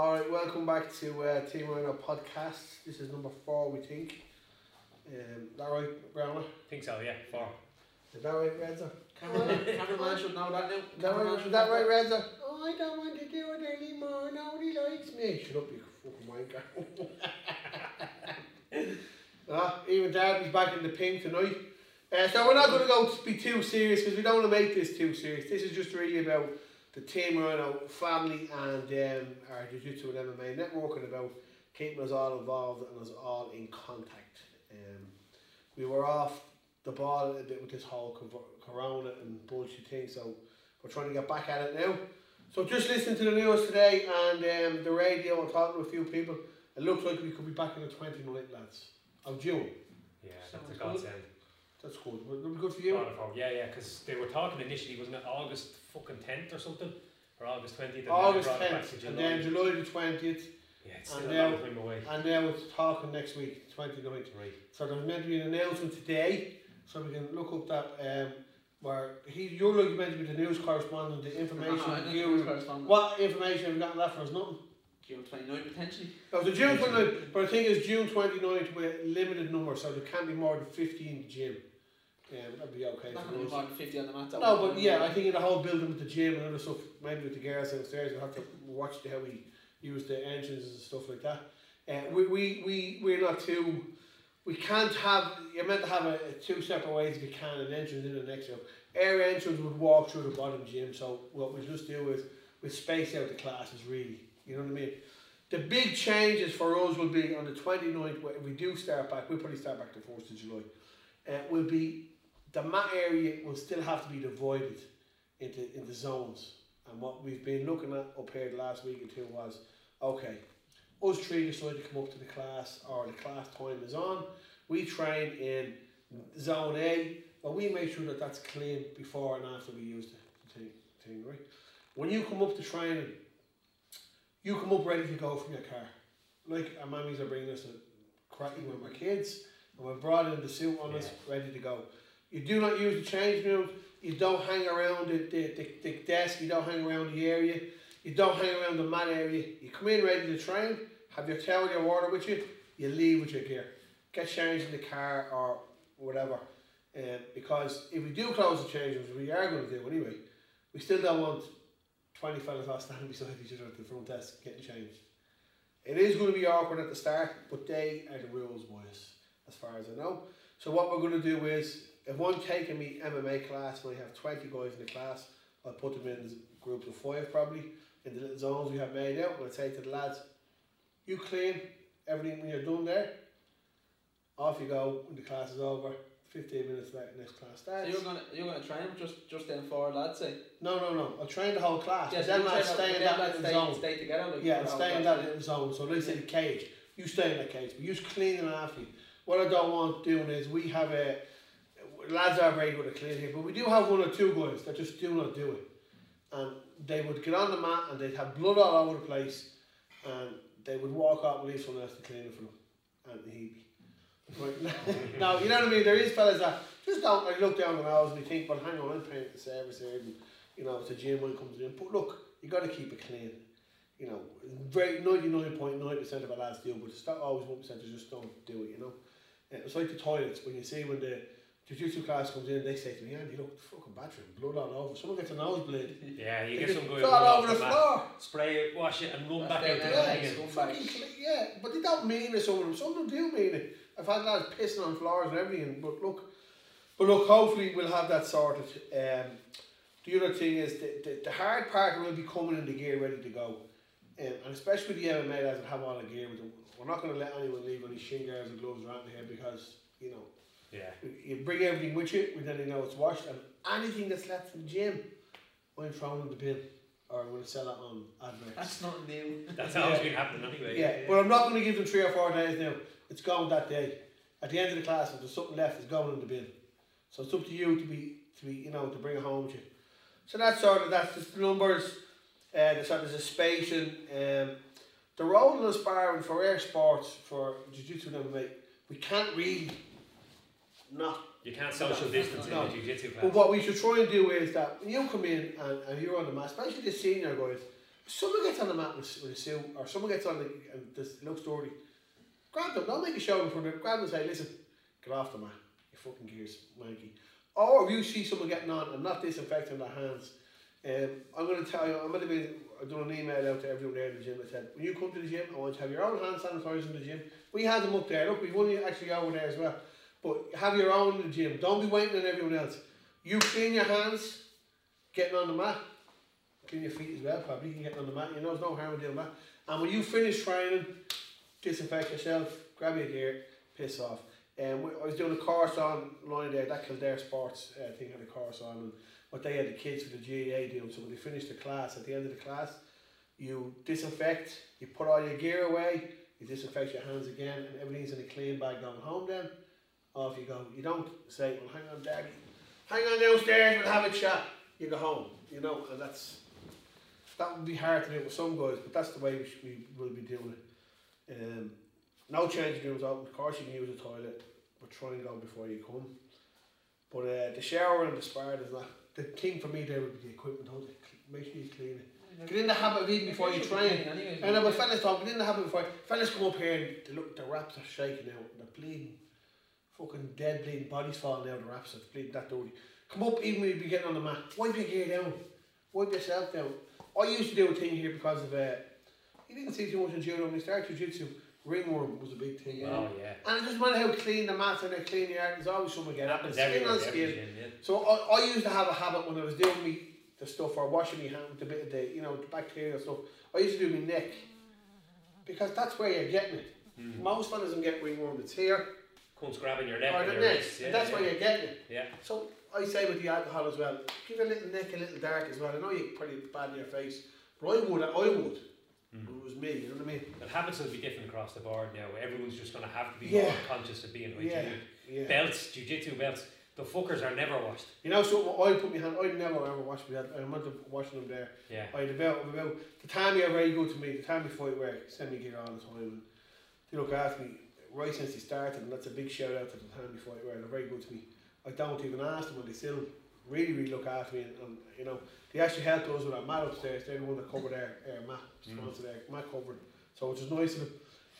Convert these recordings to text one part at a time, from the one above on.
All right, welcome back to uh, Team Ryano podcast. This is number four, we think. Um, is that right, Browner? think so, yeah. Four. Is that right, Redzer? Cameraman, cameraman should know that now. Is that Cameraman right, is that right, Redzer? Oh, I don't want to do it anymore. Nobody likes me. Shut up, you fucking wanker. ah, even Darby's back in the pink tonight. Uh, so we're not going to go be too serious because we don't want to make this too serious. This is just really about the Team Ryano family and um, our Jiu-Jitsu and MMA network and about keeping us all involved and us all in contact. Um, we were off the ball a bit with this whole co- corona and bullshit thing, so we're trying to get back at it now. So just listening to the news today and um, the radio and talking to a few people, it looks like we could be back in the 29th, lads, of June. Yeah, Sounds that's a good. godsend. That's good. Would it be good for you? Wonderful. Yeah, yeah, because they were talking initially, wasn't it August fucking 10th or something? Or August 20th? and August they brought it back 10th and July. then July the 20th Yeah, it's and still a long time away. and now it's talking next week, 29th. Right. So there's meant to be an announcement today, so we can look up that um, where he you're like meant to be the news correspondent, the information No, I don't correspondent. What information have you got left for us? Nothing. June 29 potentially. No, the June 29th, but the thing is June 29th with limited number, so there can't be more than 50 in the gym. Yeah, that'd be okay Not for going to be more than 50 on the mat. No, but yeah, I think in the whole building with the gym and other stuff, maybe with the girls downstairs, we'll have to watch the, how we use the entrances and stuff like that. Uh, we, we, we, we're not too, we can't have, you're meant to have a, a two separate ways if you can, an entrance in the next room. Air entrance would walk through the bottom gym, so what we just do is we space out the classes really, you know what I mean? The big changes for us will be on the 29th, where if we do start back, we'll probably start back the 4th of July, uh, will be the mat area will still have to be divided into into zones. And what we've been looking at up here the last week or two was, okay, us three decide to come up to the class or the class time is on. We train in zone A, but we make sure that that's clean before and after we use the thing, thing right? When you come up to training, you come up ready to go from your car. Like our mummies are bringing us a cracking with my kids, and we've brought in the suit on us, ready to go. You do not use the change rooms. You don't hang around the, the, the, the desk. You don't hang around the area. You don't hang around the mat area. You come in ready to train. Have your towel, your water with you. You leave with your gear. Get changed in the car or whatever. Um, because if we do close the change rooms, we are going to do anyway. We still don't want twenty fellas all standing beside each other at the front desk getting changed. It is going to be awkward at the start, but they are the rules, boys, as far as I know. So what we're going to do is, if I'm taking me MMA class and I have 20 guys in the class, I'll put them in groups of five probably, in the little zones we have made out, and I'll say to the lads, you clean everything when you're done there, off you go when the class is over, 15 minutes later next class So you're gonna you're gonna train just just them four lads, say. No, no, no, I'll train the whole class, Yeah, so lads train stay in that little stay, zone. stay together. Like, Yeah, and stay in that little zone. So they say the cage. You stay in that cage, but you just cleaning after you. What I don't want doing is we have a lads are very good at cleaning here, but we do have one or two guys that just do not do it. And they would get on the mat and they'd have blood all over the place, and they would walk out and leave someone else to clean it for them. And he'd be. Right. now, you know what I mean? There is fellas that just don't like, look down the nose and they think, well, hang on, I'm paying the service here, and you know, it's a gym when it comes in. But look, you got to keep it clean you know, very ninety nine point nine percent of our lads do, but it's not always one percent that just don't do it. You know, Uh, it's like the toilets when you see when the jiu-jitsu class comes in, they say to me, "Andy, look, the fucking bathroom, blood all over. Someone gets a nosebleed. Yeah, you They get some guy fall run over the the mat, floor. spray it, wash it, and run That's back the- out to yeah, the it's thing. good. Fucking cle- yeah, but they don't mean it. Some of them, some of them do mean it. I've had lads pissing on floors and everything. But look, but look, hopefully we'll have that sorted. Um, the other thing is the, the, the hard part will be coming in the gear ready to go. Um, and especially with the MMA lads that have all the gear with them. We're not going to let anyone leave any shin guards and gloves around here because, you know, Yeah. you bring everything with you, we then you know it's washed. And anything that's left in the gym, I'm throwing in the bin. Or I'm going to sell it on adverts. That's not new. That's Yeah. always been happening anyway. Yeah, but I'm not going to give them three or four days now. It's gone that day. At the end of the class, if there's something left, it's going in the bin. So it's up to you to be, to be, you know, to bring it home with you. So that's sort of that's just the numbers. Uh, there's sort of a spacing. Um, the role in sparring for air sports for jiu-jitsu and MMA, we can't really not You can't social distance No. in the jiu-jitsu class. but what we should try and do is that when you come in and, and you're on the mat, especially the senior guys, someone gets on the mat with, with a suit, or someone gets on the, and this looks dirty, grab them, don't make a show in front of them, grab them and say, listen, get off the mat, you fucking gears, manky. Or if you see someone getting on and not disinfecting their hands, um, I'm going to tell you, I'm going to be, done an email out to everyone there in the gym that said, when you come to the gym, I want you to have your own hand sanitizer in the gym. We had them up there, look, we've one actually over there as well. But have your own in the gym, don't be waiting on everyone else. You clean your hands, getting on the mat, clean your feet as well, probably. You can get on the mat. You know, there's no harm in doing that. And when you finish training, disinfect yourself, grab your gear, piss off. And um, I was doing a course online there, that Kildare Sports uh, thing had a course on, and what they had the kids for the GAA doing. So when they finished the class, at the end of the class, you disinfect, you put all your gear away, you disinfect your hands again, and everything's in a clean bag going home then. Off you go. You don't say, well, hang on, Daddy, hang on downstairs, we'll have a chat. You go home, you know, and that's that would be hard to do with some guys, but that's the way we, should, we will be doing it. Um, no changing rooms open. Of course, you can use the toilet, but try and go before you come. But uh, the shower and the spa is not the thing for me. There would be the equipment. Hold it. Make sure you clean it. Get in the habit of eating before you train. Anyways, I know, but fellas don't get in the habit before. Fellas come up here and they look, the wraps are shaking out, and they're bleeding, fucking dead bleeding, bodies falling out the wraps, it's bleeding that dirty. Come up even when you be getting on the mat. Wipe your gear down. Wipe yourself down. I used to do a thing here because of uh, you didn't see too much in judo when you started jiu-jitsu. Ringworm was a big thing. Oh yeah. And it doesn't matter how clean the mat and how clean you are, there's always someone getting up. Skin on skin. yeah. So I, I used to have a habit when I was doing me the stuff or washing my hand with a bit of the you know the bacteria stuff. I used to do my neck because that's where you're getting it. Mhm. Most fellas don't get ringworm. It's here Comes grabbing your neck or the neck, wrist. Yeah, that's yeah. where you're getting it. Yeah. So I say with the alcohol as well, give your little neck a little dark as well. I know you're pretty bad in your face, but I would, I would. Mm. It was me, you know what I mean? The habits will be different across the board now. Everyone's just going to have to be Yeah. more conscious of being Yeah, hygienic. yeah. Belts, jiu-jitsu belts, the fuckers are never washed. You know, so I put my hand. I never ever wash my hand. I meant to washing them there. Yeah. I about about the time you're very good to me. Tatami Fightwear, send me gear all the time. And they look after me right since they started, and that's a big shout out to Tatami Fightwear. They're very good to me. I don't even ask them, when they still really really look after me. And, and you know, they actually helped us with our mat upstairs. They're the one that covered our, our mat, Mm. sponsor their mat covered. So which is nice of them.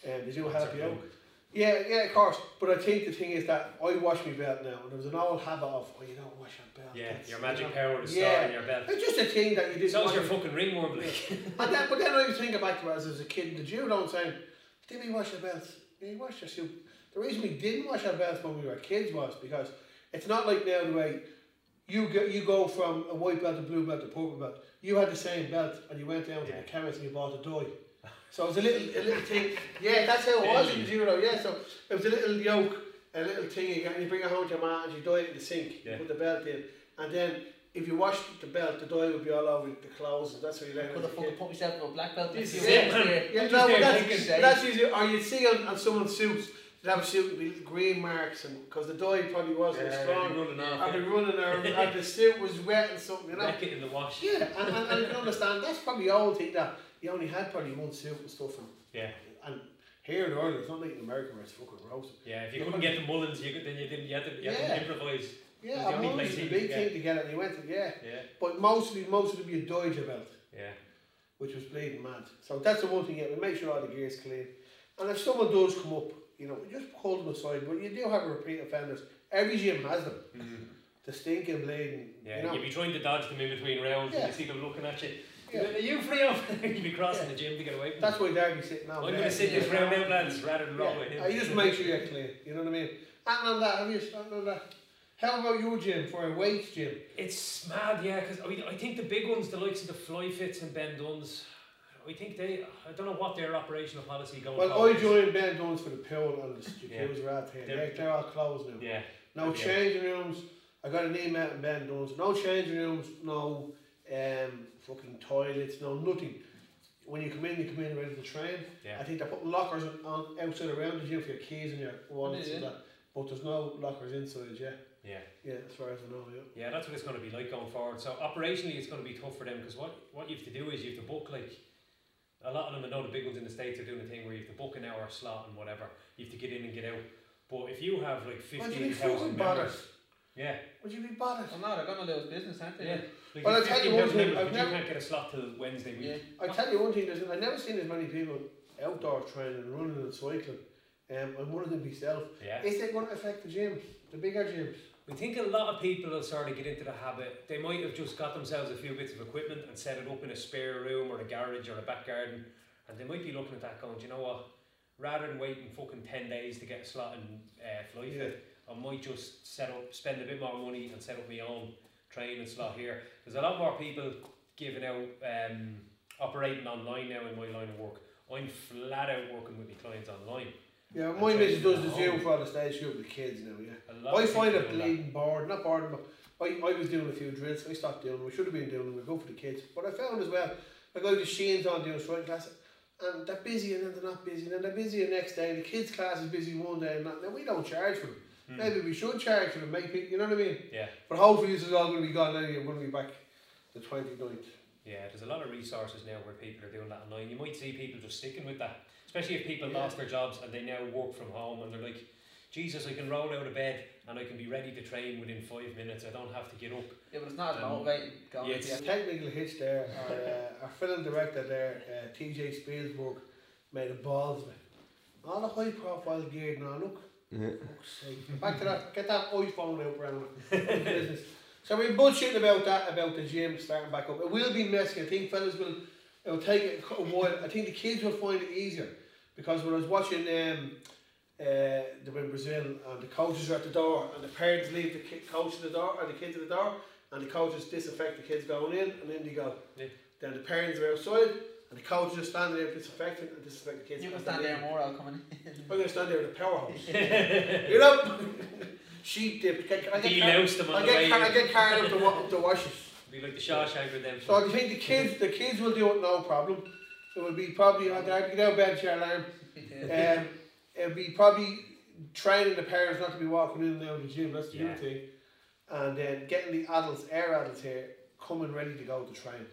And they do That's help you out. Yeah, yeah, of course. But I think the thing is that I wash my belt now, and there was an old habit of, oh, you don't wash your belt. Yeah, that's- your you magic know. power to Yeah. start in your belt. It's just a thing that you didn't. So is your fucking ringworm, like. and then, but then I was thinking back to it as, as a kid in the judo and saying, did we wash our belts? Did we wash our suit? The reason we didn't wash our belts when we were kids was because it's not like now the way you go, you go from a white belt to blue belt to purple belt. You had the same belt and you went down to Yeah. the chemist and you bought a dye. So it was a little, a little thing. Yeah, that's how it was in judo. Yeah, so it was a little yoke, a little thing you get, and you bring it home to your mom and you dye it in the sink. Yeah. You put the belt in, and then if you washed the belt, the dye would be all over the clothes, and that's what you learn. Could as a have fucking put myself in a black belt. This a is few it, weeks Yeah, no, but that's, thinking, that's usually, or you'd see on, on someone's suits, they'd have a suit green marks, and because the dye probably wasn't as strong, running I'd be running or, or the suit was wet and something, you know. It in the wash. Yeah, and, and, and you can understand, that's probably old thing that you only had probably one suit and stuff, and, Yeah. and here in Ireland, it's not like in America where it's fucking roasted. Yeah, if you couldn't get the mullins, you could, then you didn't. You had to, you had Yeah. to improvise. Yeah, the and place a you big thing to get it, and you went to, yeah. Yeah, But mostly, mostly it'd be a Doja belt. yeah. which was bleeding mad. So that's the one thing, yeah, we make sure all the gear's clean. And if someone does come up, you know, just hold them aside. But you do have repeat offenders. Every gym has them. Mhm. The stinking bleeding, Yeah, you know. you'd be trying to dodge them in between rounds Yeah. and you see them looking at you. Yeah. Are you free up? you'd be crossing Yeah. the gym to get away from That's them. why Derby's sitting now. I'm going to sit this round out, lads, rather than rock with him. Yeah. I just make sure you're clear, you know what I mean? And on that, have you and on that? How about your gym for a weights gym? It's mad, yeah, because I, mean, I think the big ones, the likes of the Flyefits and Ben Dunnes, I think they, I don't know what their operational policy going Well, forward I is. joined Ben Dunne's for the pool and the Yeah. jacuzzi yeah. right here. They're- They're, they're all closed now. Yeah, No Yeah. changing rooms. I got an email and Ben Dunne's. No changing rooms, no um, fucking toilets, no nothing. When you come in, you come in ready to train. yeah. I think they're putting lockers on, on outside around the gym for your keys and your wallets Yeah, and that. But there's no lockers inside, yeah. Yeah. Yeah, as far as I know, yeah. Yeah, that's what it's going to be like going forward. So operationally, it's going to be tough for them because what, what you have to do is you have to book like a lot of them. I know the big ones in the states are doing a thing where you have to book an hour slot and whatever. You have to get in and get out. But if you have like Well, fifteen you fucking members, Yeah. Would you be bothered? Well, no, they're gonna lose business, aren't they? Yeah. Like Well, I'll if tell you one thing, members, I've never- you can't get a slot till Wednesday week. Yeah. I tell you one thing, there's, I've never seen as many people outdoor training, running and cycling, um, and one of them myself. Yeah. Is it going to affect the gyms, the bigger gyms? I think a lot of people will sort of get into the habit. They might have just got themselves a few bits of equipment and set it up in a spare room or a garage or a back garden, and they might be looking at that going, "Do you know what? Rather than waiting fucking ten days to get a slot in uh, flight Yeah. fit, I might just set up, spend a bit more money and set up my own training slot here. There's a lot more people giving out um, operating online now in my line of work. I'm flat out working with my clients online. Yeah, my missus does the. Zoom for the stage shoot with the kids now, yeah. I find it bleeding bored, not bored, but I, I was doing a few drills, I stopped doing them, I should have been doing them, I go for the kids. But I found as well, I go to Sheen's on doing strike class, and they're busy and then they're not busy, and then they're busy the next day, the kids' class is busy one day, and not, now we don't charge for them. Hmm. Maybe we should charge for them, make people, you know what I mean? Yeah. But hopefully this is all going to be gone anyway, we're going to be back the 29th. Yeah, there's a lot of resources now where people are doing that online. You might see people just sticking with that, especially if people Yeah. lost their jobs and they now work from home and they're like, Jesus, I can roll out of bed and I can be ready to train within five minutes. I don't have to get up. Yeah, but it's not as Um, motivating going yeah, it's- A technical hitch there, our, uh, our film director there, uh, TJ Spielberg, made a balls of it. All the high profile gear now, look. Fuck's sake. Back to that, get that iPhone out, Brown. business. So we're bullshitting about that, about the gym starting back up. It will be messy. I think fellas will, it'll take a a while. I think the kids will find it easier. Because when I was watching um, uh, they were in Brazil and the coaches are at the door and the parents leave the ki- coach at the door or the kids at the door and the coaches disinfect the kids going in and then they go. Yeah. Then the parents are outside and the coaches are standing there disinfecting and disinfecting the kids. You can stand there more, I'll come in. I'm going to stand there with a powerhouse. you know? Sheep dip. Get, I get, car- Delouse them I on the way car- I get carried up to, wa- up to washes. Be like the Shawshank Redemption. So I think the kids, the kids will do it no problem. It will be probably, I'll get out of bed, share alarm. yeah. Um, it'll be probably training the parents not to be walking in and out of the gym, that's the Yeah. thing. And then getting the adults, air adults here, coming ready to go to train.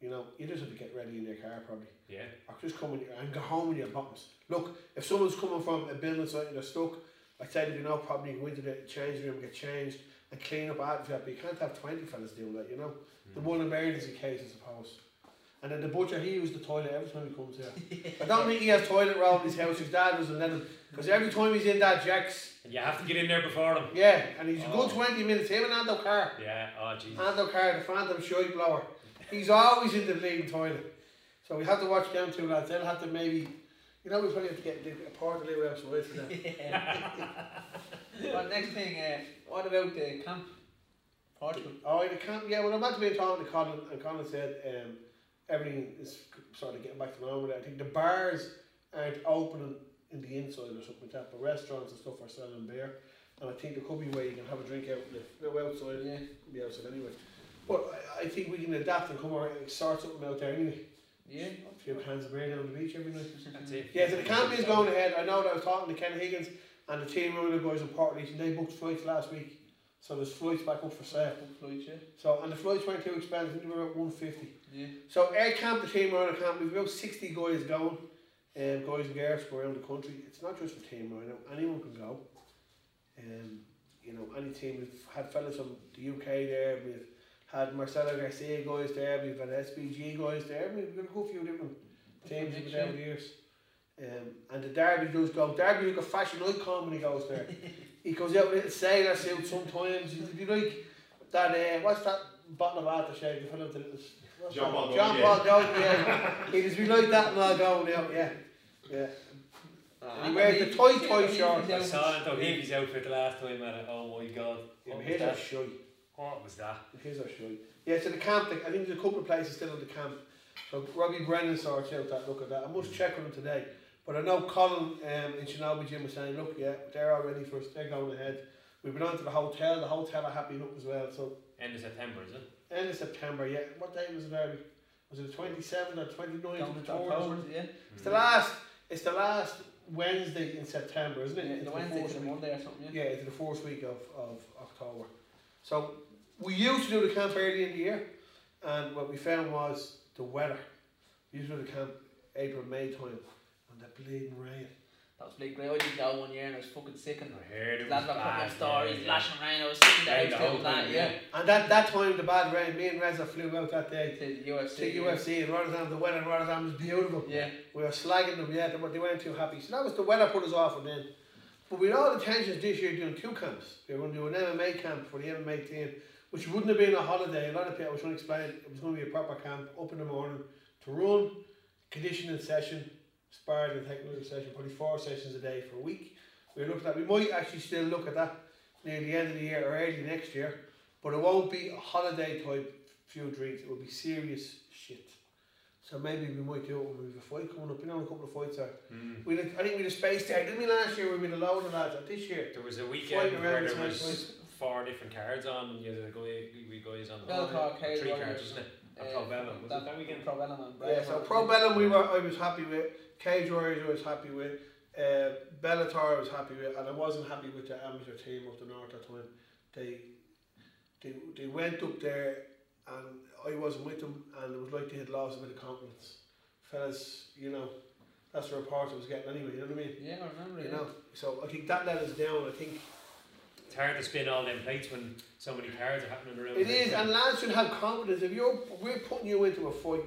You know, you just have to get ready in your car probably. yeah. Or just come in and go home with your bottoms. Look, if someone's coming from a building site and they're stuck, I said if you know probably go into the change room, get changed and clean up after that, but you can't have 20 fellas doing that, you know. The hmm. one emergency case, I suppose. And then the butcher, he used the toilet every time he comes here. I don't think he has toilet roll in his house, his dad doesn't let him. Because every time he's in that Jack's, And you have to get in there before him. yeah, and he's a Oh. good 20 minutes, him and Ando Carr. Yeah, oh Jesus. Ando Carr, the phantom shite blower. He's always in the bleeding toilet. So we have to watch them two lads. They'll have to maybe, you know, we probably have to get a part of the outside for them. But next thing, uh, what about the camp? Portugal. Oh, the camp, yeah, well, I'm about to be talking to Colin, and Colin said um, everything is sort of getting back to normal. I think the bars aren't opening in the inside or something like that, but restaurants and stuff are selling beer. And I think there could be a way you can have a drink out in the, no, outside, Yeah. be outside anyway. But I, I think we can adapt and come around and sort something out there anyway. Yeah. A few cans of beer down the beach every night. That's it. Yeah, so the campaign's going ahead. I know that I was talking to Ken Higgins and the team running the guys in Port Leach, and they booked flights last week. So there's flights back up for sale. Flight, yeah. So and the flights weren't too expensive, I think they were about one fifty. Yeah. So Air Camp, the team around the camp, we've about sixty guys going, um, guys and girls from around the country. It's not just the Team Ryano, anyone can go. Um, you know, any team, we've had fellas from the UK there, we've had Marcelo Garcia guys there, we've had SBG guys there, we've got a good few different teams over the years. Um, and the Derby does go. Derby like a fashion icon when he goes there. he goes out with a sailor suit sometimes. He'd be like that. Uh, what's that bottle of aftershave? You put out the little. what's John that? Paul John Jones, Paul Jones. Yeah. He'd just be like that and all going out. Yeah. Yeah. Uh, he wears the toy toy shorts. I saw Anto Heavy's outfit the last time at it. Oh my god. Yeah, What but was his are that? shy. What was that? His are shy. Yeah. So the camp. I think there's a couple of places still in the camp. So Robbie Brennan sorts out that look at that. I must check on him today. But I know Colin um, in Shinobi Jim was saying, look, yeah, they're all ready for us. They're going ahead. We've been on to the hotel. The hotel are happy up as well. So End of September, is it? end of September, yeah. What day was it, Derby? Was it the 27th or 29th Down of to October? October, yeah. It's the last. It's the last Wednesday in September, isn't it? yeah It's the Wednesday fourth to the week. Monday or something, yeah. Yeah, it's the fourth week of, of October. So we used to do the camp early in the year, and what we found was the weather. We used to do the camp April, May time, and the bleeding rain. That was Blake Gray. I did that one year and I was fucking sick and I heard it was lads were putting bad, up stories, yeah, yeah. lashing rain. I was sitting Yeah, there the out whole doing that, yeah. And that, that time, the bad rain, me and Reza flew out that day To the UFC. to yeah. UFC in Rotterdam. The weather in Rotterdam was beautiful. Yeah. We were slagging them, yeah, but they weren't too happy. So that was the weather put us off and then. But we had all the tensions this year doing two camps. We were going to do an MMA camp for the MMA team, which wouldn't have been a holiday. A lot of people, I was trying to explain, it was going to be a proper camp, up in the morning, to run, conditioning session, sparring and technical session, probably four sessions a day for a week. We were looking at, we might actually still look at that near the end of the year or early next year, but it won't be a holiday type few drinks, it will be serious shit. So maybe we might do it when we have a fight coming up. You know, a couple of fights are. Mm. We had, I think we had a space there. Didn't we last year? We had a load of lads. Or this year. There was a weekend where there was place. four different cards on, you had a guy, we guys on Bellator, the Cage three cards, wasn't it? Uh, Pro Bellum, was that- it that weekend? Pro Bellum and Yeah. So Pro World. Bellum, we were. I was happy with. Cage Warriors, I was happy with. Uh, Bellator, I was happy with, and I wasn't happy with the amateur team up the north at the time. They, they, they went up there, and I wasn't with them, and it was like they had lost a bit of confidence. Fellas, you know, that's the report I was getting anyway. You know what I mean? Yeah, I remember. You yeah. know, so I think that let us down. I think It's hard to spin all them plates when so many cards are happening around. it the and lads should have confidence. If you're, we're putting you into a fight,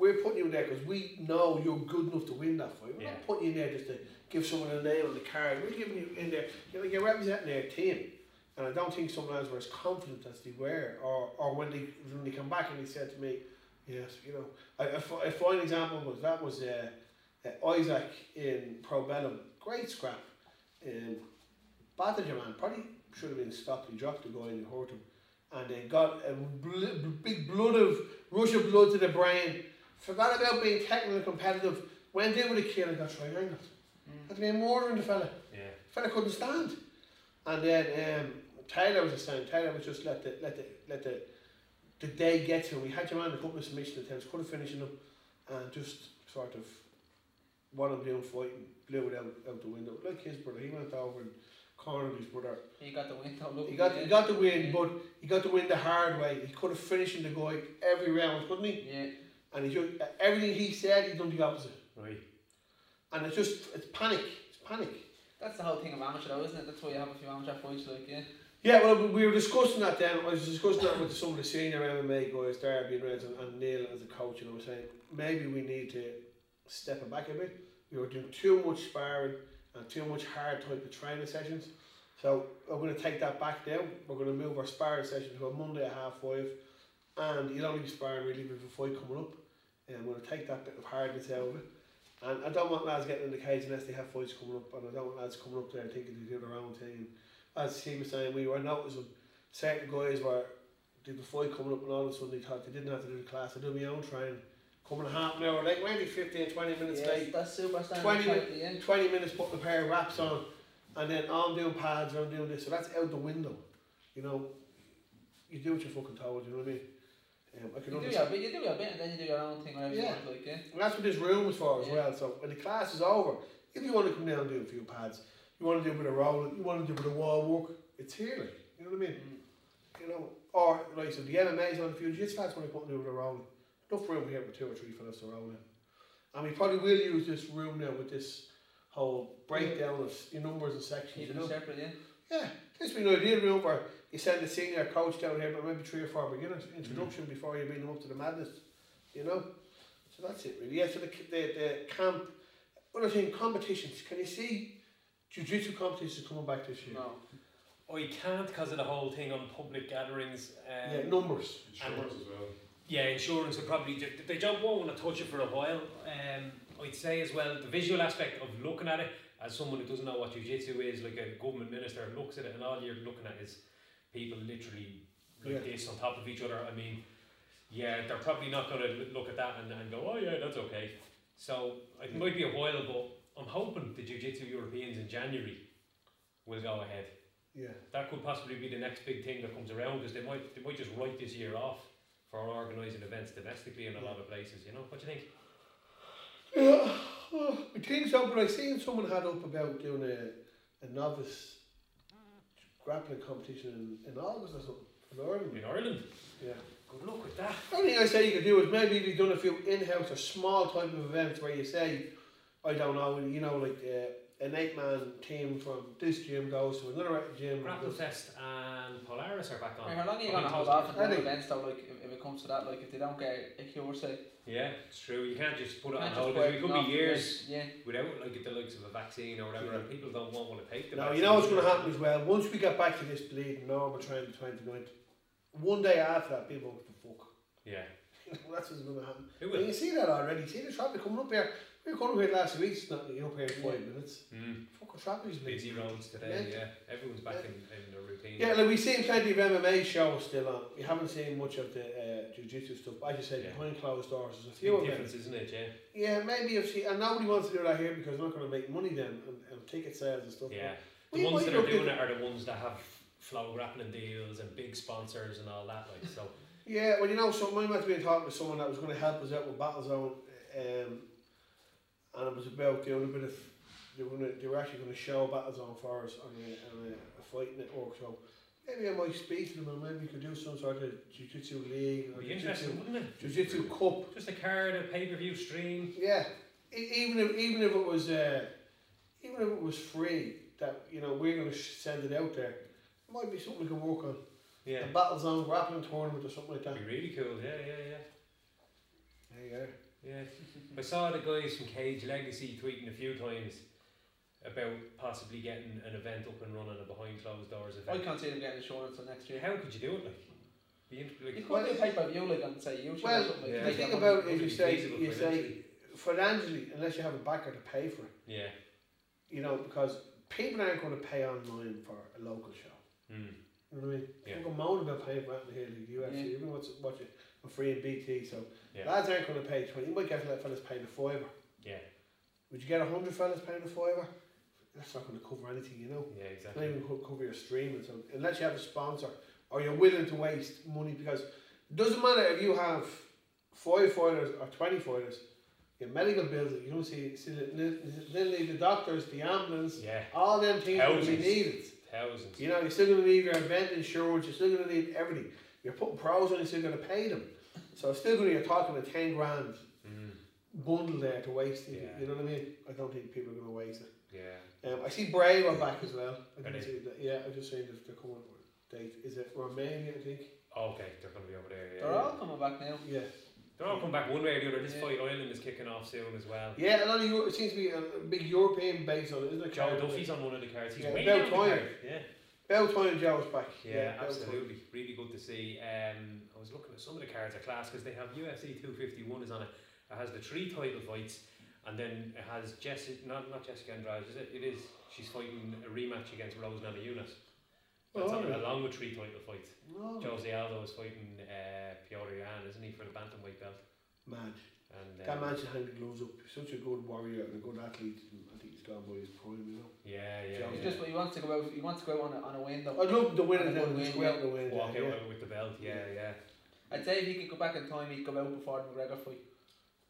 we're putting you in there because we know you're good enough to win that fight. We're Yeah. not putting you in there just to give someone a nail on the card. We're giving you in there. You know, you're representing their team, and I don't think some lads were as confident as they were, or or when they when they come back and they said to me, yes, you know, I, a, fi- a fine example was that was uh, uh, Isaac in Pro Bellum, great scrap. Um, battered your man, probably should have been stopped. He dropped the guy and hurt him. And they got a bl- big blood of rush of blood to the brain. Forgot about being technical and competitive. Went in with a kill and got triangled. Mm. Had to be murdering the fella. Yeah. fella couldn't stand. And then um, Taylor was the same. Taylor was just let the let the let the the day get to him. We had your man a couple of submission attempts, couldn't finish them, and just sort of what I'm doing fighting blew it out, out the window. Like his brother, he went over and cornered his brother. He got the win. Though, look, He got yeah. he got the win, but he got the win the hard way. He could have finished in the guy every round, couldn't he? Yeah. And he just everything he said, he done the opposite. Right. And it's just it's panic. It's panic. That's the whole thing of amateur, though, isn't it? That's why you have a few amateur fights, like yeah. Yeah, well, we were discussing that then. I was discussing that with some of the senior MMA guys, Darby and Reds, and, and Neil as a coach, and I was saying maybe we need to step it back a bit. We were doing too much sparring and too much hard type of training sessions. So I'm going to take that back now. We're going to move our sparring session to a Monday at half five, and you'll only be sparring really with a fight coming up. And I'm going to take that bit of hardness out of it. And I don't want lads getting in the cage unless they have fights coming up, and I don't want lads coming up there thinking they're doing their own thing. As he was saying, we were noticing certain guys were did the fight coming up, and all of a sudden they thought they didn't have to do the class. I do my own training. Coming a half an hour late, maybe 15, 20 minutes Yes, late. that's super standard. 20 type, 20 minutes putting a pair of wraps on, and then oh, I'm doing pads, or I'm doing this. So that's out the window. You know, you do what you're fucking told, you know what I mean? Um, I can You do your bit, you do your bit, and then you do your own thing, whatever you want, like yeah. And that's what this room is for as Yeah. well. So when the class is over, if you want to come down and do a few pads, you want to do a bit of rolling, you want to do a bit of wall work, it's here, like, you know what I mean? Mm. You know, or like so the MMA is on a few jiu lads want to come and do a bit of rolling. Enough room here for two or three fellas to roll in. And we probably will use this room now with this whole breakdown of your numbers and sections, Keep you know? separate, yeah. Yeah, this would be an ideal room where you send a senior coach down here, but maybe three or four beginners introduction before you bring them up to the madness, you know. So that's it really. Yeah. So the the, the camp. Other thing, competitions. Can you see jiu-jitsu competitions coming back this year? No. Oh, you can't because of the whole thing on public gatherings. Um, Yeah, numbers. Insurance as well. Yeah, insurance will probably they, they don't won't want to touch it for a while. Um, I'd say as well the visual aspect of looking at it as someone who doesn't know what jiu-jitsu is, like a government minister looks at it and all you're looking at is people literally like Yeah. this on top of each other. I mean, yeah, they're probably not going to look at that and, and go, oh yeah, that's okay. So it might be a while, but I'm hoping the jiu-jitsu Europeans in January will go ahead. Yeah. That could possibly be the next big thing that comes around because they might they might just write this year off for organising events domestically in a lot of places. You know, what do you think? Yeah, I think so. But I seen someone had up about doing a, a novice grappling competition in, in August or something in Ireland. In Ireland, Yeah. good luck with that. The only thing I say you could do is maybe if you've done a few in-house or small type of events where you say, I don't know, you know, like uh, an eight man team from this gym goes to another gym. Grapple Fest and Polaris are back on. Right, how long are you gonna hold off to- on the events though? Like if, if it comes to that, like if they don't get a cure, say, Yeah, it's true. You can't just put it on hold because it could be years Yeah. without like the likes of a vaccine or whatever, and people don't want, want to take the Now, vaccine. you know what's going to happen as well. Once we get back to this bleeding normal training 29, one day after that, people go, fuck. Yeah, That's what's going to happen. it And you see that already. See the traffic coming up here. We were up here last week, it's not you up here in five minutes. Mm. Fuck, traffic is Busy roads today, yeah. Everyone's back in, in their routine. Yeah, like we've seen plenty of MMA shows still on. We haven't seen much of the uh, jiu-jitsu stuff. But I just said Yeah. behind closed doors, there's a few big of them. difference, isn't it? Yeah. Yeah, maybe if she and nobody wants to do that here because they're not going to make money then and, and ticket sales and stuff. Yeah. The ones that are doing it are the ones that have FloGrappling deals and big sponsors and all that. Like so. Yeah, well, you know, so I might have been talking to someone that was going to help us out with Battlezone, um, and it was about doing a bit of. They were, gonna, they were actually going to show Battlezone for us on a, on a, a fight network. So maybe I might speak to them and maybe we could do some sort of jiu-jitsu league or It'd jiu-jitsu, wouldn't it? jiu-jitsu cup. Just a card, a pay per view stream. Yeah, even if even if it was uh, even if it was free, that you know we're going to send it out there. It might be something we can work on. Yeah. A Battlezone grappling tournament or something like that. Be really cool. Yeah, yeah, yeah. There you go. Yeah, I saw the guys from Cage Legacy tweeting a few times about possibly getting an event up and running, a behind closed doors event. I can't see them getting insurance for next year. How could you do it? Like, be int- You like could Well, do pay per view like and say you should well, or something. yeah. like The thing about that it is you say you say financially? financially, unless you have a backer to pay for it, yeah, you know, because people aren't going to pay online for a local show. mm. You know what I mean? Yeah. People go moan about paying for that in here, like the UFC. Yeah. Everyone wants to watch it for free in BT, so yeah, lads aren't going to pay 20. You might get let fellas paying a fiver. yeah, Would you get a hundred fellas paying a fiver? That's not going to cover anything, you know. yeah, It's not exactly. even co- cover your streaming. So unless you have a sponsor or you're willing to waste money, because it doesn't matter if you have five fighters or twenty fighters, your medical bills. You don't see, see the, then leave the doctors, the ambulance, Yeah, all them things will be Thousands. needed. Thousands. You know, you're still going to need your event insurance. You're still going to need everything. You're putting pros on. You're still going to pay them. So it's still going to you're talking a ten grand Mm. bundle there to waste. Yeah. You know what I mean? I don't think people are going to waste it. Yeah, Um, I see Brave are back as well. I didn't see that. Yeah, I just seen that they're coming. Date is it Romania? I think. okay, they're going to be over there. Yeah, They're all coming back now. Yeah. They're all coming back one way or the other. This Yeah. fight Island is kicking off soon as well. Yeah, a lot of Euro- it seems to be a, big European base on it, isn't it? Joe Duffy's on one of the cards. He's Yeah, way down the time. card. Yeah. Beltline Joe's back. Yeah, Beltline. absolutely. Really good to see. Um, I was looking at some of the cards are class because they have UFC 251 is on it. It has the three title fights, and then it has Jessica, not not Jessica Andrade, is it? It is. She's fighting a rematch against Rose Namajunas. That's Oh, on it, right. along with three title fights. Oh, Jose Aldo is fighting uh, Petr Yan, isn't he, for the bantamweight belt? man, And that um, man should hang the gloves up. He's Such a good warrior and a good athlete. and I think he's gone by his prime, you know. yeah, yeah, Joe- He's yeah. just he wants to go out. He wants to go out on a, on a win though. I'd love the winner And a then good win, go out and win. walk yeah. out with the belt. Yeah, yeah. I'd say if he could go back in time, he'd go out before the McGregor fight.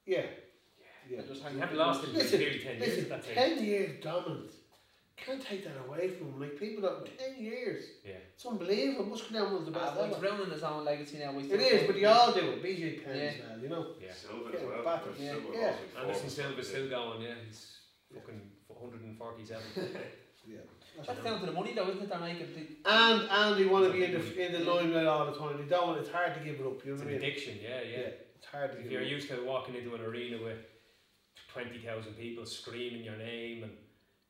Yeah. Yeah. And just hang You on haven't to lost the- him Listen, for nearly ten years. Listen, That's it. ten years dominant. Can't take that away from him. Like people that ten years. Yeah. It's unbelievable. Must go down one of the Ah, best well, he's ruining his own legacy now. we It still is, think- but they all do it. BJ Penn Yeah. as well, you know. Yeah. Silva Yeah, as well. battle. Chris Yeah. Yeah. Anderson fought. Silva's still going, yeah. He's fucking 147. Yeah. That's down to the money though, isn't it? They're making. And and they want to be in the in the limelight all the time. They don't. want- It's hard to give it up. You know It's what an I mean? addiction, yeah, yeah. It's hard to If give you're up. used to walking into an arena with 20,000 people screaming your name and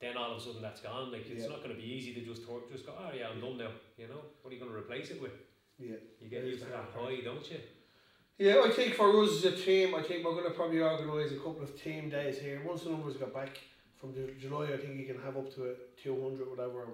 then all of a sudden that's gone, like it's Yeah. not going to be easy to just tor- just go, oh yeah, I'm done now, you know? What are you going to replace it with? Yeah. You get used to that high, don't you? Yeah, I think for us as a team, I think we're going to probably organise a couple of team days here. Once the numbers get back from the July, I think you can have up to a 200, whatever.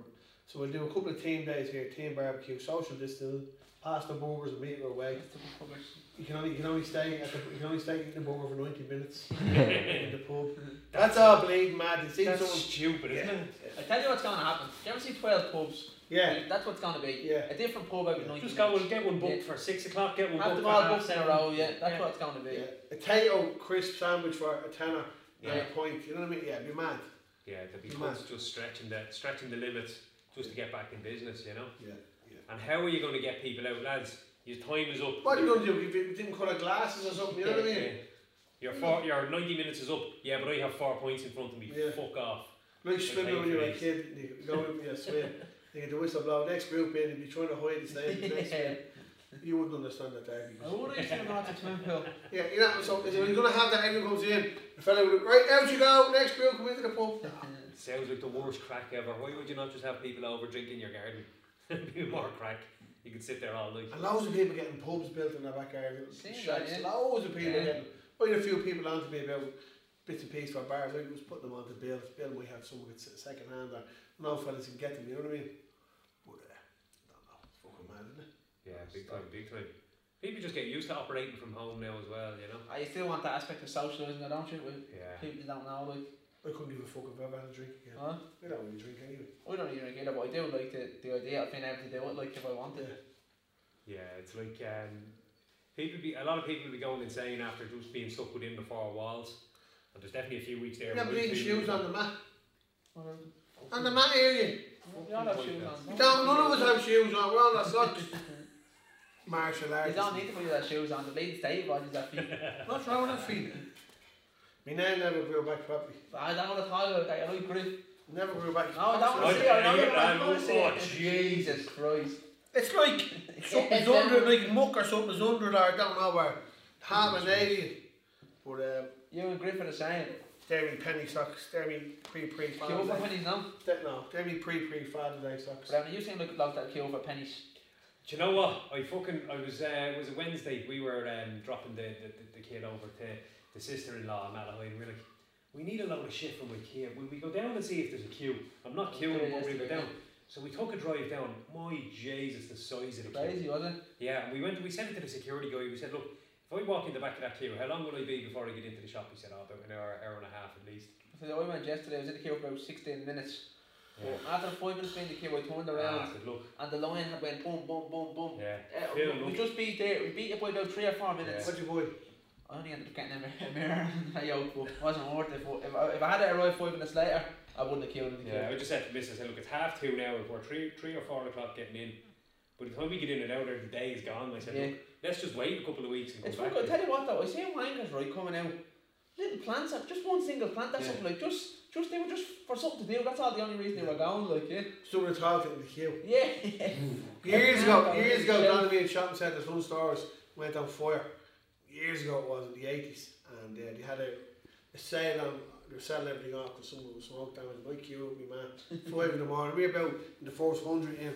So we'll do a couple of team days here, team barbecue, social distancing, pasta burgers and meat our way. That's the good public. You can only you can only stay at the you can only stay eating the burger for 90 minutes in the pub. That's all bleeding mad. You see That's someone stupid, isn't it? I tell you what's going to happen. Do you ever see 12 pubs? Yeah, That's what's going to be. yeah. A different pub out with 90 Just go minutes. and get one booked Yeah. for 6 o'clock, get one Have booked them for all half booked in a row, yeah. That's Yeah. what it's going to be. Yeah, a Tayto crisp sandwich for a tenner and Yeah. a pint. You know what I mean? Yeah, be mad. Yeah, there'll be Good just stretching the, stretching the limits just to get back in business, you know? Yeah, yeah. And how are you going to get people out, lads? Your time is up. What are you gonna do? If you didn't cut our glasses or something, you know what I mean? Yeah. Your four, your ninety minutes is up. Yeah, but I have four points in front of me. Yeah. Fuck off. Like swimming when you were a kid, and you go in with your swim, you get the whistle blow, next group in, and you're trying to hide the same next yeah. swim. You wouldn't understand that, Dave. I would have seen not to swim pool. Yeah, you know, so so you're going to have that, everyone comes in, the fella would right, out you go, next group, come into the pub. Sounds like the worst crack ever. Why would you not just have people over drinking your garden? Be more crack. You could sit there all night. And loads of people getting pubs built in their backyard. little Seen shacks, that, yeah. Loads of people Yeah. getting. I had a few people on to me about bits and pieces for bars. I was putting them on to Bill. Bill might have someone get second hand or no fellas can get them, you know what I mean? But uh, I don't know, it's fucking mad, isn't it? Yeah, big time, big time. People just get used to operating from home now as well, you know? I still want that aspect of socialising, I don't you? With Yeah. people you don't know, like, I couldn't give a fuck if I ever had a drink again. huh? I don't really drink anyway. I don't even get it, but I do like the, the idea of being able to do it, like, if I wanted. Yeah. Yeah, it's like um, people be a lot of people will be going insane after just being stuck within the four walls. And there's definitely a few weeks there. You have where leaving it's shoes on the mat. Well, On the mat area. We all have shoes on. We don't, none of us have shoes on. We're all our socks. Martial You arts. don't need to put your shoes on. The ladies stay bodies that feet. What's wrong with that feet? My nan never grew back properly. But I don't want to talk about that. I like grip. Never grew back. No, I don't want to see it. I and don't you- want to see oh, it. Jesus Christ. It's like something's under, like muck or something's under there. I don't know where. Half an alien. But um, You and Griffin are the same. they're me penny socks. They're me pre pre Kill Father's for Day. pennies now. They- No, they're me pre pre Father's Day socks. But I mean, you seem like a dog that kill for pennies. Do you know what? I fucking I was uh, it was a Wednesday. We were um, dropping the, the, the, the kid over to the sister-in-law in Malahide. and We're like, we need a load of shit from IKEA. Will we go down and see if there's a queue? I'm not queuing, Yeah, but we'll go down. So we took a drive down. My Jesus, the size of the queue. Crazy, wasn't it? Yeah, and we went. We sent it to the security guy. We said, look, if I walk in the back of that queue, how long will I be before I get into the shop? He said, oh, about an hour, hour and a half at least. So I went yesterday, I was in the queue for about 16 minutes. Yeah. But after five minutes being in the queue, I turned Ah, around said, look, and the line had went boom, boom, boom, boom. yeah, Uh, we, we just beat there, we beat it by about three or four minutes. What'd you buy? I only ended up getting a mir- a mirror and a yoke, but it wasn't worth it. But if I, if I had it arrived five minutes later, I wouldn't have killed in the queue. Yeah, I just said to Miss, I said, look, it's half two now. We're three, three or four o'clock getting in. By the time we get in and out there, the day is gone. I said, Yeah. look, let's just wait a couple of weeks and come It's back. fucking, I tell you what though, I see wankers right coming out. Little plants, just one single plant, that's Yeah. something like just, just they were just for something to do. That's all the only reason they were going, like yeah, Someone talking in the queue. yeah. Years ago, years ago, Yeah. down the main shopping centre, some stores went on fire. Years ago it was in the eighties, and uh, they had a, a sale on. They were selling everything off because someone was smoked down. My queue up, my man, five in the morning. We were about in the first hundred in.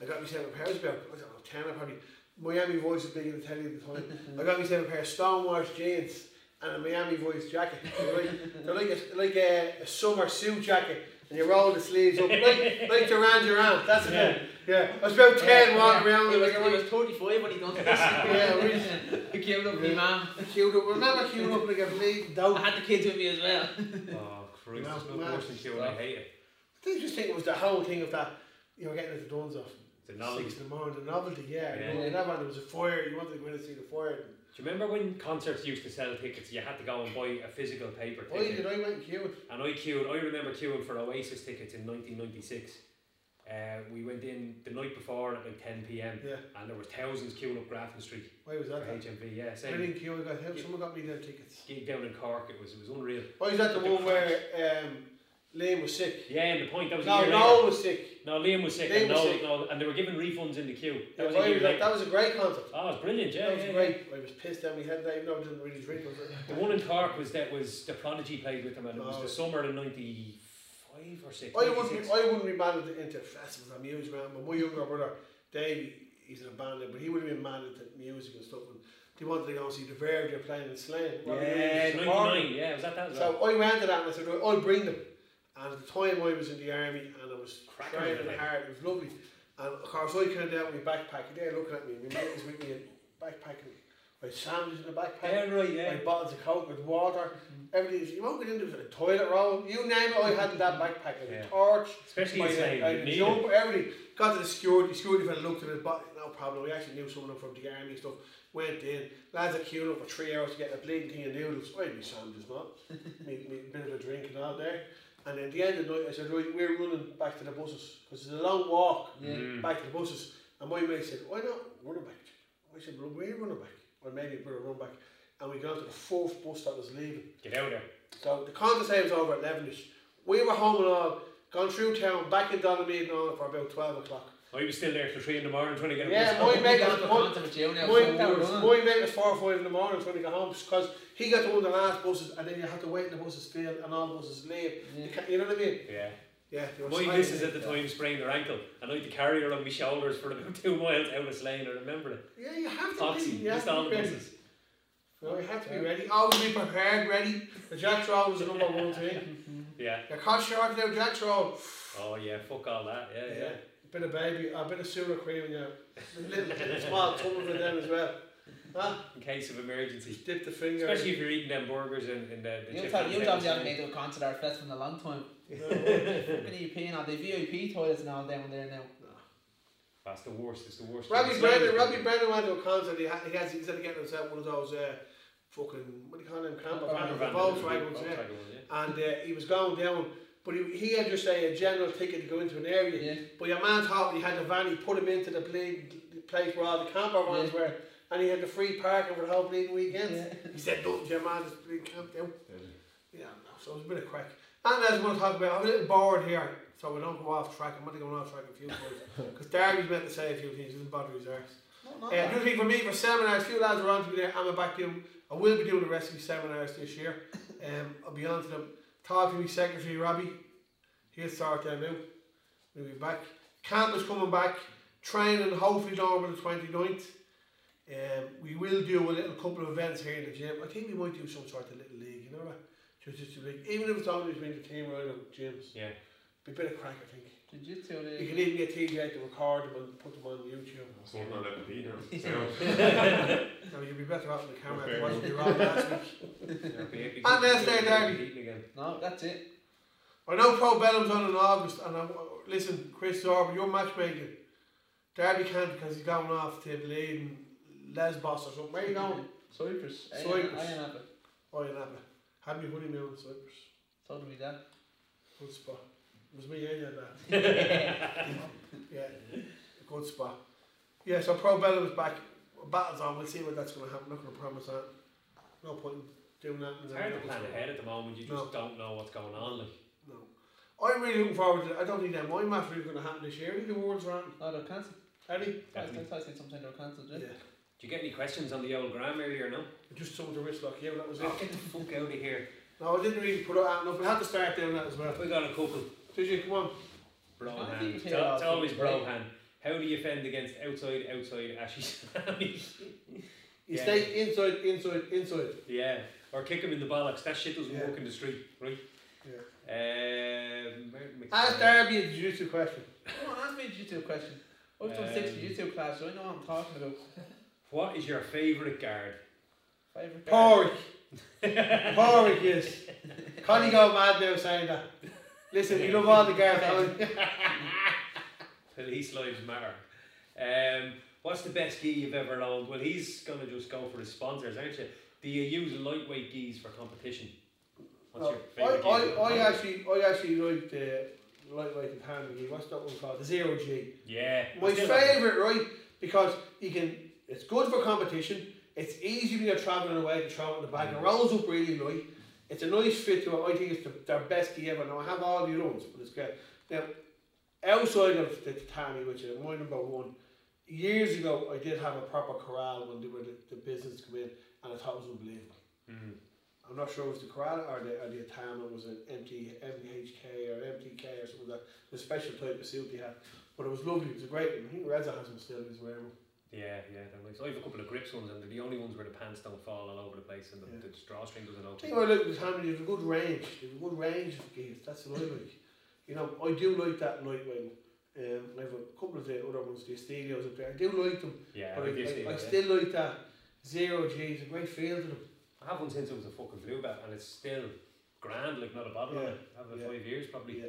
I got myself a pair. of about I don't know ten or probably. Miami Vice was big in the telly at the time. I got myself a pair of Stonewash jeans and a Miami Vice jacket. They're like, they're like a, like a, a summer suit jacket, and you roll the sleeves up like like Duran Duran. That's it. Yeah. Yeah, I was about ten walking around. He was, like, he was 35 when he done this. Yeah, we- He queued up me Yeah. man. queued up. Remember queuing up like a bleeding I had the kids with me as well. Oh, Christ, No, there's no no. worse than queue, I hate it. I just think it was the whole thing of that. You were getting into duns off. The knowledge. Six in the morning, the novelty, yeah. Yeah. You know, never, there was a fire, you wanted to go in and see the fire. Do you remember when concerts used to sell tickets? You had to go and buy a physical paper ticket. Why did I went and queued? And I queued, I remember queuing for Oasis tickets in 1996. Uh, we went in the night before at like 10 pm Yeah, and there were thousands queuing up Grafton Street why was that? HMV. Yeah, I didn't queue, I got help. Someone got me their tickets. gig down in Cork. It was it was unreal. Why was that the one where um, Liam was sick? Yeah, and the point that was a No, year Noel later. was sick. No, Liam was sick. Liam and was no, sick. no, and they were giving refunds in the queue. That Yeah, was a year was that? that was a great concert. Oh, it was brilliant. Yeah, that was yeah, great. I was pissed at me head that even though I didn't really drink. Was. The one in Cork was that was the Prodigy played with them, and it was Oh. the summer of '95 or six. I wouldn't, 96. be, I wouldn't be mad into, into festivals and music, man. But my younger brother, Dave, he's in a band, but he would have been mad into music and stuff. And they wanted to go and see the they're playing in Slane. Yeah, '99. Yeah, was that that as well? So I went to that and I said, I'll bring them. And at the time I was in the army and I was Cracking training with it, like. hard, it was lovely. And of course I of out with my backpack, they're looking at me, my mate was with me in backpacking. I had sandwiches in the backpack. Yeah, right. Yeah. had bottles of coke with water, mm-hmm. everything. You won't get into a toilet roll, you name it, I had in that backpack. Had Yeah. a torch, Especially I in had, I you had it. jumper, everything. Got to the security, security fella looked at it, but no problem. We actually knew someone from the army and stuff. Went in, lads are queuing up for three hours to get a bleeding thing of noodles. I had my sandwiches, not. me, me bit of a drink and all there. And at the end of the night, I said, right, we're running back to the buses because it's a long walk Yeah. Mm. back to the buses. And my mate said, why not running back? I said, well, we're running back. Or maybe we're run back. And we got to the fourth bus that was leaving. Get out of there. So the concert time was over at 11ish. We were home and all, gone through town, back in Donaghmede and all for about 12 o'clock. I was still there till three in the morning trying to get a Yeah, bus my mate was, to my, Conte with you now, my, fuck that, running. my mate was 4 or 5 in the morning trying to get home because he got to one of the last buses and then you had to wait in the buses filled and all the buses late. Yeah. You, can't- you know what I mean? Yeah. Yeah. My sliding missus in. at the time sprained her ankle and I had to carry her on my shoulders for about two miles out of Slane. I remember it. Yeah, you have to Foxy, be. You just have all the ready. buses. No, you have to be ready. Always be prepared, ready. The Jack's roll was the number one thing. Yeah. You're caught short now, Jack's roll. Oh yeah, fuck all that. Yeah, yeah. Yeah. Bit of baby, a bit of soda cream in your little, little small tub of it then as well. Huh? In case of emergency. Dip the finger. Especially if you're eating them burgers in, in the, the You chip tell and you potato obviously haven't to a concert or a festival in a long time. No, Fucking EP now, the VIP toilets now down there now. That's the worst. It's the worst. Robbie It's Brennan, like- Robbie Brennan went to a concert. He, had, he has instead of getting himself one of those uh, fucking what do you call them camper Camper vans, Van the Van Volkswagens, yeah. Volkswagen one, yeah. And uh, he was going down, but he, he had just say a general ticket to go into an area. Yeah. But your man thought he had the van. He put him into the play, the place where all the camper vans were, and he had the free parking for the whole bleeding weekend. Yeah. He said, "Nothing to your man, just bleeding camped out." Yeah, no, so it was a bit of crack. And as we'll talk about, I'm a little bored here, so we don't go off track. I'm only going off track a few times because Darby's meant to say a few things. It doesn't bother his arse. No, Uh, not the thing for me for seminars, a few lads are on to me there. I'm back doing. I will be doing the rest of these seminars this year. Um, I'll be on to them. Talk to me secretary Robbie. He'll start them out. We'll be back. Camp is coming back. Training hopefully done over the 29th. Um, we will do a little couple of events here in the gym. I think we might do some sort of little league, you know that? Just, just a league. Even if it's only between the team or the gyms. Yeah. Be a bit of crack, I think. Jiu-jitsu, You can even get TJ to record them and put them on YouTube. Someone on that beat now. No, you'd be better off on the camera after watching me wrong last week. Be- be- And there's their derby. beaten again. No, that's it. I know Pro Bellum's on in August, and I'm, listen, Chris Sorber, you're matchmaking. Derby can't because he's going off to the Bladen, Lesbos or something. Where are you going? Cyprus. I Cyprus. I am happy. Oh, you're not. Had me honeymoon in Cyprus. Told me that. Good spot. It was me, yeah, that. Yeah, good spot. Yeah, so Pro Bellum's back. Battle's on. We'll see what that's going to happen. Not going to promise that. No point in doing that. It's hard to plan ahead at the moment. You just No. don't know what's going on. Like. No. I'm really looking forward to it. I don't think that my match is going to happen this year. I think the world's rotten. No, oh, they're cancelled. Eddie? I Definitely. think I said something they're cancelled, yeah. Yeah. Did you get any questions on the old Graham earlier? No. Just some of the wrist lock. Yeah, that was it. Oh, get the fuck out of here. No, I didn't really put it out enough. We had to start doing that as well. We got a couple. Did you? Come on. Bro I hand. think It's, it's here it's last always week, bro hand. How do you fend against outside, outside, ashi garami? You Yeah. stay inside, inside, inside. yeah. Or kick him in the bollocks. That shit doesn't Yeah. work in the street, right? Yeah. Um, where- mix- Ask Darby a jiu-jitsu question. Come on, ask me a jiu-jitsu question. I've done six Um, jiu-jitsu class, so I know what I'm talking about. What is your favourite guard? Favourite guard? Porrick. Porrick is. Connie go mad now saying that. Listen, we love all the guards. Colin. Police lives matter. Um, what's the best gi you've ever owned? Well, he's gonna just go for his sponsors, aren't you? Do you use lightweight gis for competition? What's No, your favourite gi? I, I actually, I actually like the lightweight and hand gi. What's that one called? The zero G. Yeah. My I still have it. favourite, right? Because you can, it's good for competition. It's easy when you're travelling away to it in the bag. It rolls up really light. It's a nice fit to it. I think it's the, their best gi ever. Now I have all the other ones, but it's great. Now, outside of the tatami, which is my number one, years ago I did have a proper Koral when they were the, the business come in, and I thought it was unbelievable. Mm. I'm not sure it was the Koral or the or the Atama was an MT MHK or MTK or something like that. It a special type of suit they had. But it was lovely, it was a great one. I think Reza has them still, he's wearing them. Yeah, yeah, they're nice. I have a couple of grips ones, and they're the only ones where the pants don't fall all over the place and the, Yeah. the drawstring doesn't open. I look at the Atama, they a good range. Have a good range of gears, That's what I like. You know, I do like that lightweight. Um, I have a couple of the other ones, the Estelios up there. I do like them, Yeah, but I, I, I, I yeah. still like that zero G. It's a great feel to them. I have one since it was a fucking blue bat, and it's still grand, like not a bother on Yeah, it. I have it yeah. five years probably, Yeah,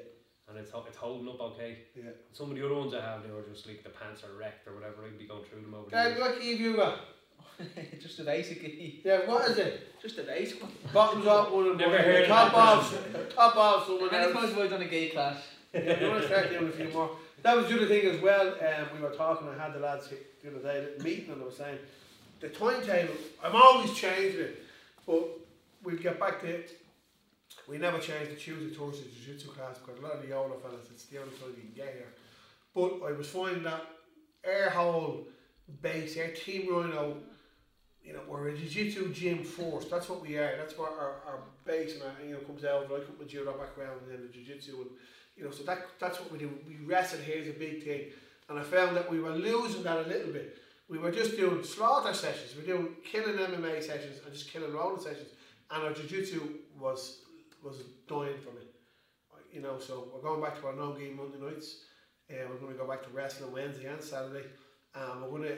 and it's it's holding up okay. yeah. Some of the other ones I have, they were just like the pants are wrecked or whatever. I'd be going through them over the Dad, what key have you got? Just a basic gi. Yeah, what is it? Just a basic one. Bottoms up, one and Never one. heard top off, top off, someone Many else. times have I done a gay class. Yeah, we want to start doing a few more. That was the other thing as well. Um, we were talking. I had the lads here the other day meeting, and I was saying the timetable. I'm always changing it, but we'll get back to we never changed the Tuesday Thursday Jiu-Jitsu class because a lot of the older fellas, it's the only time you can get here. But I was finding that our whole base, our team Ryano, you know, we're a Jiu-Jitsu gym force. That's what we are. That's what our, our base and our, you know comes out. I come with judo background and then the Jiu-Jitsu and you know, so that that's what we do. We wrestle here is a big thing, and I found that we were losing that a little bit. We were just doing slaughter sessions. We were doing killing MMA sessions and just killing rolling sessions, and our jiu-jitsu was was dying from it. You know, so we're going back to our no game Monday nights, and we're going to go back to wrestling Wednesday and Saturday, and we're going to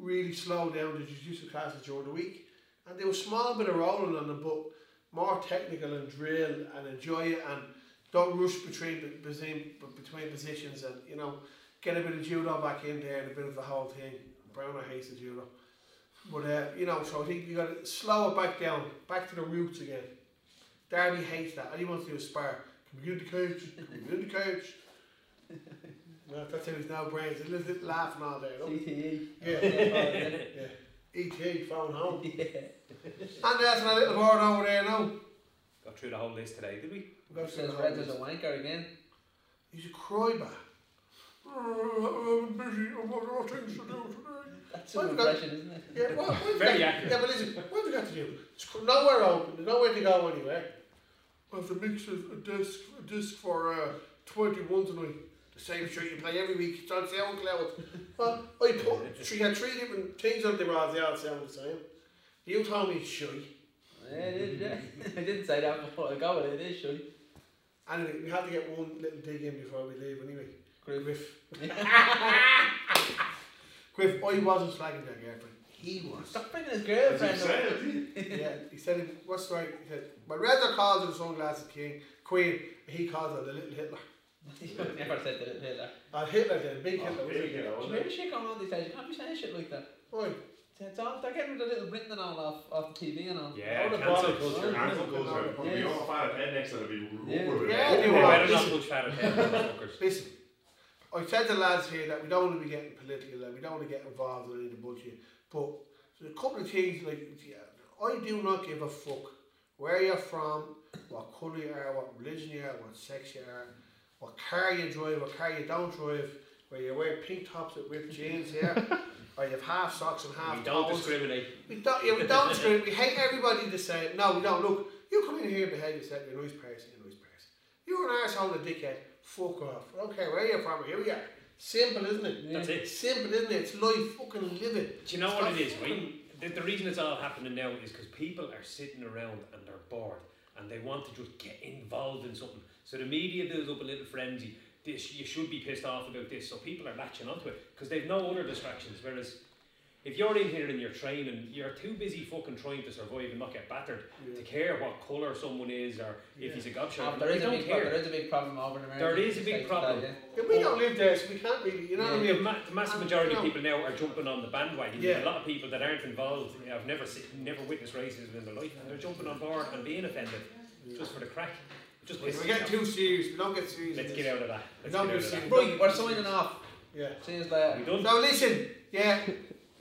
really slow down the jiu-jitsu classes during the week, and do a small bit of rolling on them, but more technical and drill and enjoy it and don't rush between between between positions and you know get a bit of judo back in there and a bit of the whole thing. Brown, Browner hates the judo, but uh, you know so I think you got to slow it back down, back to the roots again. Darby hates that. All he wants to do is spar. Can we get in the cage? Can we get in the cage? well, that's how he's now brains. A little bit laughing all day. Look. CTE. Yeah. yeah. E.T. phone home. yeah. And there's a little board over there now. Got through the whole list today, did we? We've got to Says see Reds is a wanker again. He's a cryback. Oh, I'm busy. I've got other things to do today. That's Well, an we've got- impression, isn't it? Yeah, what, what Very got, accurate. Yeah, but listen, what have we got to do? It's c- nowhere open. There's nowhere to go anywhere. I have to mix a, a disc, a disc for uh, 21 tonight. The same shit you play every week. It's on SoundCloud. well, I put three, had three different things on the rods. They all sound the same. You told me it's shy. Yeah, it is, yeah. I didn't say that before I go with it, it is sure. Anyway, we had to get one little dig in before we leave anyway. Griff. Griff, I wasn't slagging that girlfriend. He was. Stop bringing his girlfriend you up. said, yeah, he said, he- what's the right? He said, my Reza calls her the sunglasses king, queen, he calls her the little Hitler. You never said that it Hitler. Uh, Hitler did, big Oh, Hitler. big Hitler, There's wasn't shit going on these days. You can't be saying shit like that. Why? It's all, they're getting the little Britain and all off, off the TV and all. Yeah, All the cancel culture. Cancel culture. But we all find a pen next to it, it'll be Yeah. rubber. Yeah, They they better were. not Listen. push fat ahead. Listen, I said to the lads here that we don't want to be getting political, like, we don't want to get involved in any of the bullshit, but there's a couple of things, like, yeah, I do not give a fuck where you're from, what colour you are, what religion you are, what sex you are, what car you drive, what car you don't drive, where you wear pink tops with ripped jeans here, or you have half socks and half We don't toes. discriminate. We don't, yeah, we don't discriminate. We hate everybody the same. No, we don't. Look, you come in here and behave yourself. You're a nice person. You're a nice person. You're an arsehole and a dickhead. Fuck off. I don't care where you're from. Here we are. Simple, isn't it? That's it. Simple, isn't it? It's life. Fucking live it. Do you know Stop what it is, right? The, the reason it's all happening now is because people are sitting around and they're bored and they want to just get involved in something. So the media builds up a little frenzy. This you should be pissed off about this. So people are latching onto it because they've no other distractions. Whereas if you're in here and you're training, you're too busy fucking trying to survive and not get battered to care what colour someone is or Yeah. if he's a gobshite. Ah, there a big pro- care. there is a big problem over in America. There is a big problem. that, Yeah, we don't live there, so we can't really. You know what I The, mean? ma- the massive majority of people now are jumping on the bandwagon. Yeah. A lot of people that aren't involved I've never seen, never witnessed racism in their life, and they're jumping on board and being offended just for the crack. Just We pisses get me off. too serious. We don't get serious. Let's get out of that. Let's Don't get out of that. Right, we're signing off. Yeah. See you We later. done? So listen, yeah,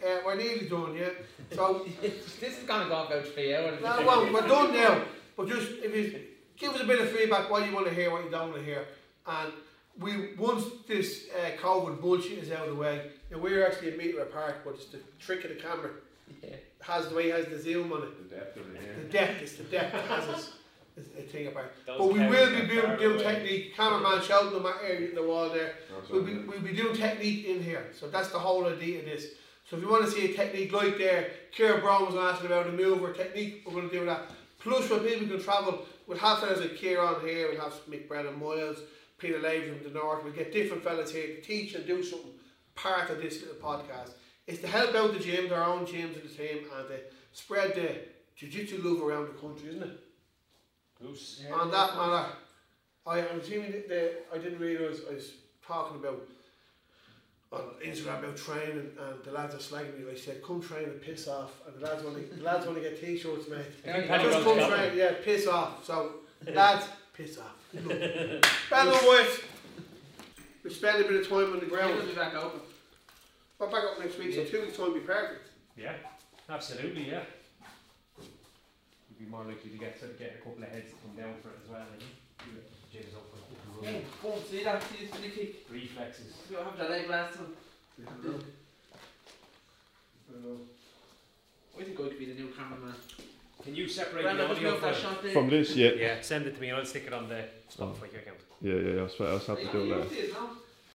uh, we're nearly done, yeah. So this is gonna go about three hours. No, well, we're done now. But just if you give us a bit of feedback, what you want to hear, what you don't want to hear, and we once this uh, COVID bullshit is out of the way, and we're actually a meter apart, but it's the trick of the camera. Yeah. Has the way it has the zoom on it. The depth of it, The yeah. depth, it's the depth that has us. It's a thing apart. Those But we will be doing, far doing away. technique. Cameraman shouting them at area in the wall there. That's We'll be, we'll be doing technique in here. So that's the whole idea of this. So if you want to see a technique like there, Kira Brown was asking about a move or technique, we're going to do that. Plus when people can travel, we'll have fellas like Kira on here, we'll have Mick Brennan Miles, Peter Levy from the north, we'll get different fellas here to teach and do something part of this little podcast. It's to help out the gym, their own gyms and the team, and to spread the jiu-jitsu love around the country, isn't it? Goose. Yeah. On that matter, I am assuming that the, I didn't realise I was talking about on Instagram about training and the lads are slagging me. I said, come train and piss off. And the lads want to, the lads want to get t-shirts made. Yeah, Just come Scotland. train, yeah, piss off. So, lads, piss off. Look. Bella White. We spend a bit of time on the ground. We'll ground. be back open. We're back up next week, so two weeks time will be perfect. Yeah, absolutely, yeah. You'd be more likely to get sort of get a couple of heads to come down for it as well. You know? James up for a couple of Hey, runs. boom, see that? See this mini kick? reflexes. We don't have the leg last time. I think I could be the new cameraman. Can you separate Brandon, the audio up that shot there. From this, yeah. Yeah, send it to me and I'll stick it on the Spotify account. Yeah, yeah, yeah. I'll, I'll have to do that.